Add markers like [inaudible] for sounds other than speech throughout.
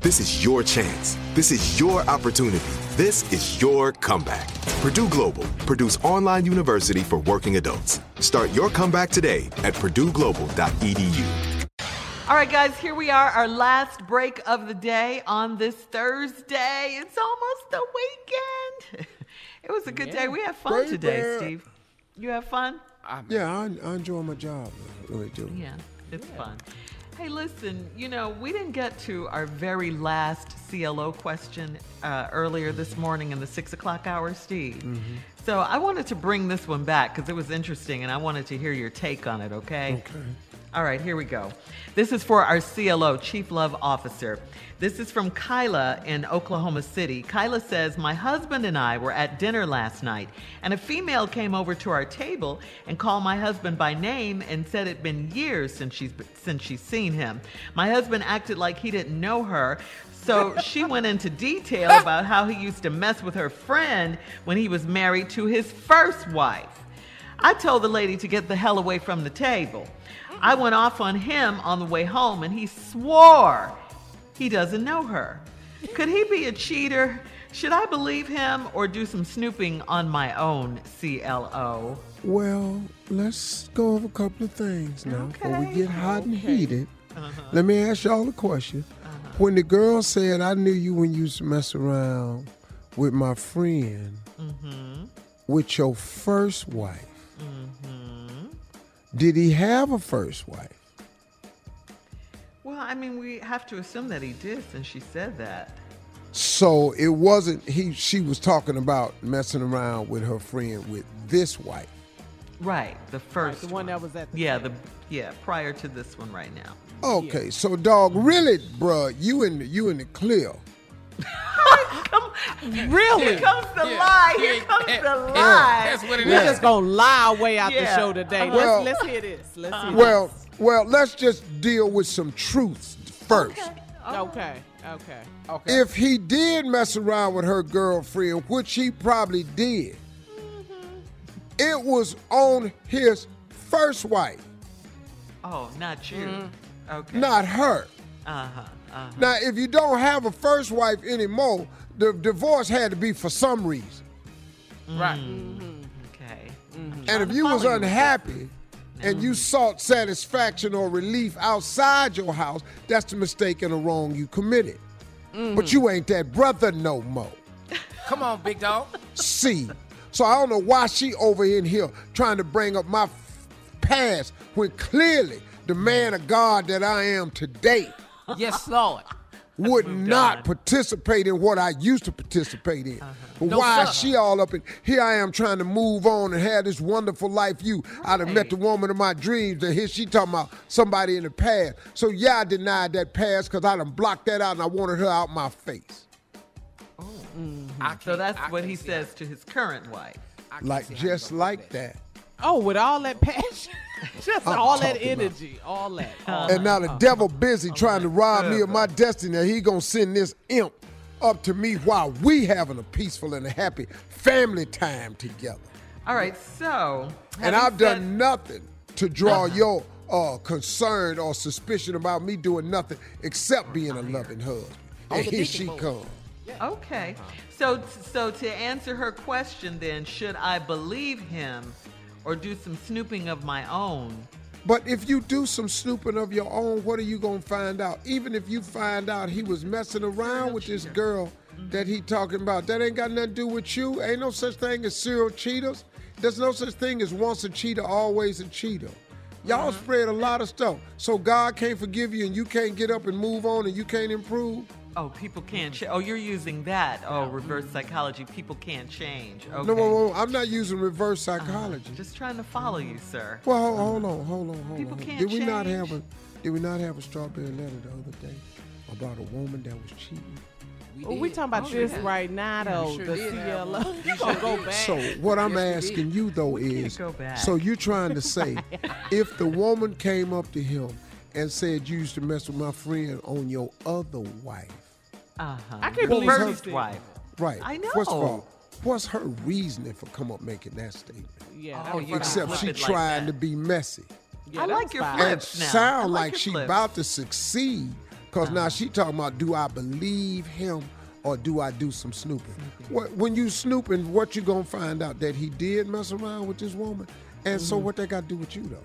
This is your chance. This is your opportunity. This is your comeback. Purdue Global, Purdue's online university for working adults. Start your comeback today at purdueglobal.edu. All right, guys, here we are, our last break of the day on this Thursday. It's almost the weekend. [laughs] it was a good day. We had fun Baby. today, Steve. You have fun? Yeah, I, I enjoy my job. I really do. Yeah, it's fun. Hey, listen, you know, we didn't get to our very last CLO question uh, earlier this morning in the six o'clock hour, Steve. Mm-hmm. So I wanted to bring this one back because it was interesting and I wanted to hear your take on it, okay? Okay. All right, here we go. This is for our CLO, Chief Love Officer. This is from Kyla in Oklahoma City. Kyla says, My husband and I were at dinner last night, and a female came over to our table and called my husband by name and said it'd been years since she's, since she's seen him. My husband acted like he didn't know her, so she went into detail about how he used to mess with her friend when he was married to his first wife. I told the lady to get the hell away from the table. I went off on him on the way home and he swore he doesn't know her. Could he be a cheater? Should I believe him or do some snooping on my own CLO? Well, let's go over a couple of things now before we get hot and okay. heated. Uh-huh. Let me ask y'all a question. Uh-huh. When the girl said, I knew you when you used to mess around with my friend, mm-hmm. with your first wife, did he have a first wife? Well, I mean, we have to assume that he did since she said that. So it wasn't he she was talking about messing around with her friend with this wife. Right, the first the one that was at the Yeah, the yeah, prior to this one right now. Okay, so dog, really, bruh, you in the, you in the clear. [laughs] [laughs] Really? Here comes the lie. Here comes the lie. That's what it We're is. just going to lie our way out Yeah. the show today. Well- let's, let's hear this. Let's hear Well, well, let's just deal with some truths first. this. Okay. Okay. Okay. If he did mess around with her girlfriend, which he probably did, it was on his first wife, Oh, not you. Okay. not her. Uh huh. Uh-huh. Now, if you don't have a first wife anymore, the divorce had to be for some reason. Right. Mm-hmm. Okay. Mm-hmm. And if you was unhappy and you mm-hmm. sought satisfaction or relief outside your house, that's the mistake and the wrong you committed. But you ain't that brother no more. [laughs] Come on, big dog. See. So I don't know why she over in here trying to bring up my f- past when clearly the man of God that I am today Yes, Lord. Would not on. participate in what I used to participate in. Uh-huh. But No, why sir. is she all up in here I am trying to move on and have this wonderful life you. I'd have met the woman of my dreams and here she talking about somebody in the past. So yeah, I denied that past because I done blocked that out and I wanted her out my face. Oh. Mm-hmm. I So can't- that's I what he see says to his current wife. how- I can't Like see how you just gonna do like that. Oh, with all that passion, [laughs] just I'm all that talking about- energy, all that. all And now that. the devil busy trying to rob me of my destiny. He gonna send this imp up to me while we having a peaceful and a happy family time together. All right, so. And I've said- done nothing to draw your uh, concern or suspicion about me doing nothing except being a loving husband. And the here she board. comes. Okay. So so to answer her question then, should I believe him or do some snooping of my own? But if you do some snooping of your own, what are you gonna find out? Even if you find out he was messing around with this girl that he talking about, that ain't got nothing to do with you. Ain't no such thing as serial cheaters. There's no such thing as once a cheater, always a cheater. Y'all uh-huh. spread a lot of stuff. So God can't forgive you and you can't get up and move on and you can't improve. Oh, people can't change. Oh, you're using that. Oh, reverse psychology. People can't change. Okay. No, no, no, I'm not using reverse uh, psychology. Just trying to follow you, sir. Well, hold, hold on, hold on, hold People on. can't Did we not have a Did we not have a strawberry letter the other day about a woman that was cheating? Oh, we did. talking about Oh, this yeah. right now, though. sure the did CLO. one. [laughs] You gonna go back? So what I'm Yes, asking you though can't is, go back. so you're trying to say, [laughs] if the woman came up to him and said you used to mess with my friend on your other wife, Uh-huh. I can't What believe was she her- wife. right? I know. First of know. all, what's her reasoning for come up making that statement? Yeah, Oh, that was you fine. Except she it like trying to be messy. Yeah, I like your fine. flip. and Flips now. I sound like like, she flips. about to succeed because now she talking about do I believe him or do I do some snooping? What, when you snooping, what you gonna find out that he did mess around with this woman? And so what they got to do with you though?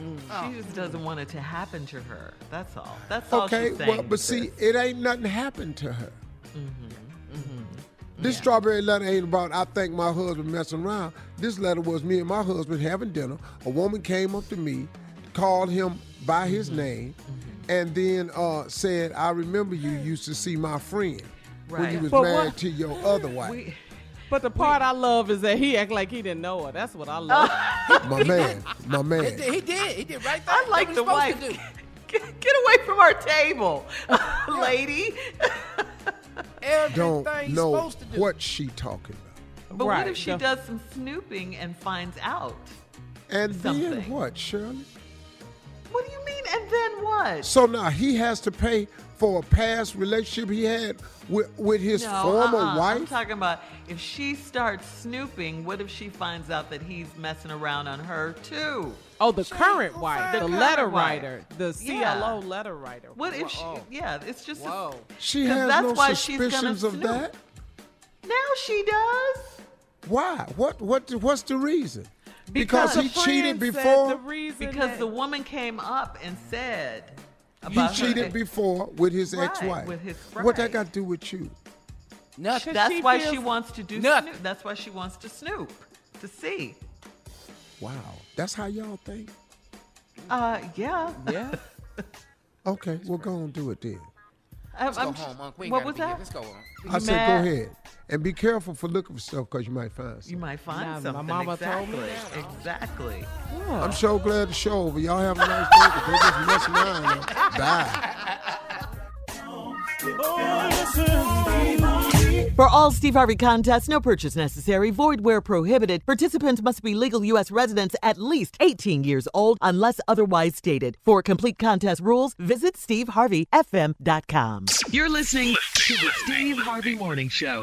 She just doesn't want it to happen to her. That's all. That's all Okay, she's saying. well, but see, sis. it ain't nothing happened to her. Mm-hmm. This strawberry letter ain't about I think my husband messing around. This letter was me and my husband having dinner. A woman came up to me, called him by his Mm-hmm. name, and then uh, said, "I remember you used to see my friend when you was But married what- to your other wife." We, But the part I love is that he act like he didn't know her. That's what I love. [laughs] my man, my He man. did. He did. He did right there. I like the what he's wife. supposed to do. [laughs] Get, get away from our table, [laughs] lady. [laughs] Everything Don't know supposed to do. what she talking about. But what if she the- does some snooping and finds out? And then what, Shirley? What do you mean? And then what? So now he has to pay for a past relationship he had with, with his no, former uh-uh. I'm talking about if she starts snooping. What if she finds out that he's messing around on her too? Oh, the She- current wife, fired the the letter wife? writer, the Yeah. Letter writer. What if she? Yeah, it's just. a- Whoa. She 'Cause has that's no why she's suspicions of snoop. that. now she does. Why? What? What? What's the reason? Because, the he cheated before. The reason Because that- the woman came up and said He about her cheated ex- before with his Right, ex-wife. with his- What that got to do with you? Nothing. That's she why she wants to do Nothing. snoop. That's why she wants to snoop to see. Wow, that's how y'all think. Uh, yeah. yeah. [laughs] Okay, we're well, go on do it then. I'm, Let's go I'm- home, Unc. We ain't what was be here. that? Let's go on. I said, go ahead and be careful for looking for stuff because you might find something. You might find something. my something. mama told me that. Exactly. I'm so glad the show over. Y'all have a nice day. They just messing around. now. Bye. For all Steve Harvey contests, no purchase necessary, void where prohibited. Participants must be legal U.S. residents at least 18 years old unless otherwise stated. For complete contest rules, visit SteveHarveyFM.com. You're listening to the Steve Harvey Morning Show.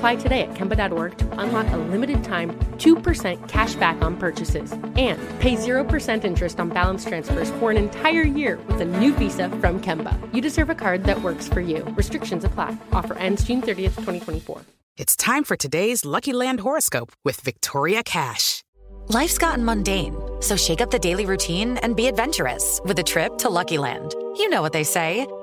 Apply today at Kemba.org to unlock a limited time 2% cash back on purchases and pay 0% interest on balance transfers for an entire year with a new visa from Kemba. You deserve a card that works for you. Restrictions apply. Offer ends June 30th, 2024. It's time for today's Lucky Land horoscope with Victoria Cash. Life's gotten mundane, so shake up the daily routine and be adventurous with a trip to Lucky Land. You know what they say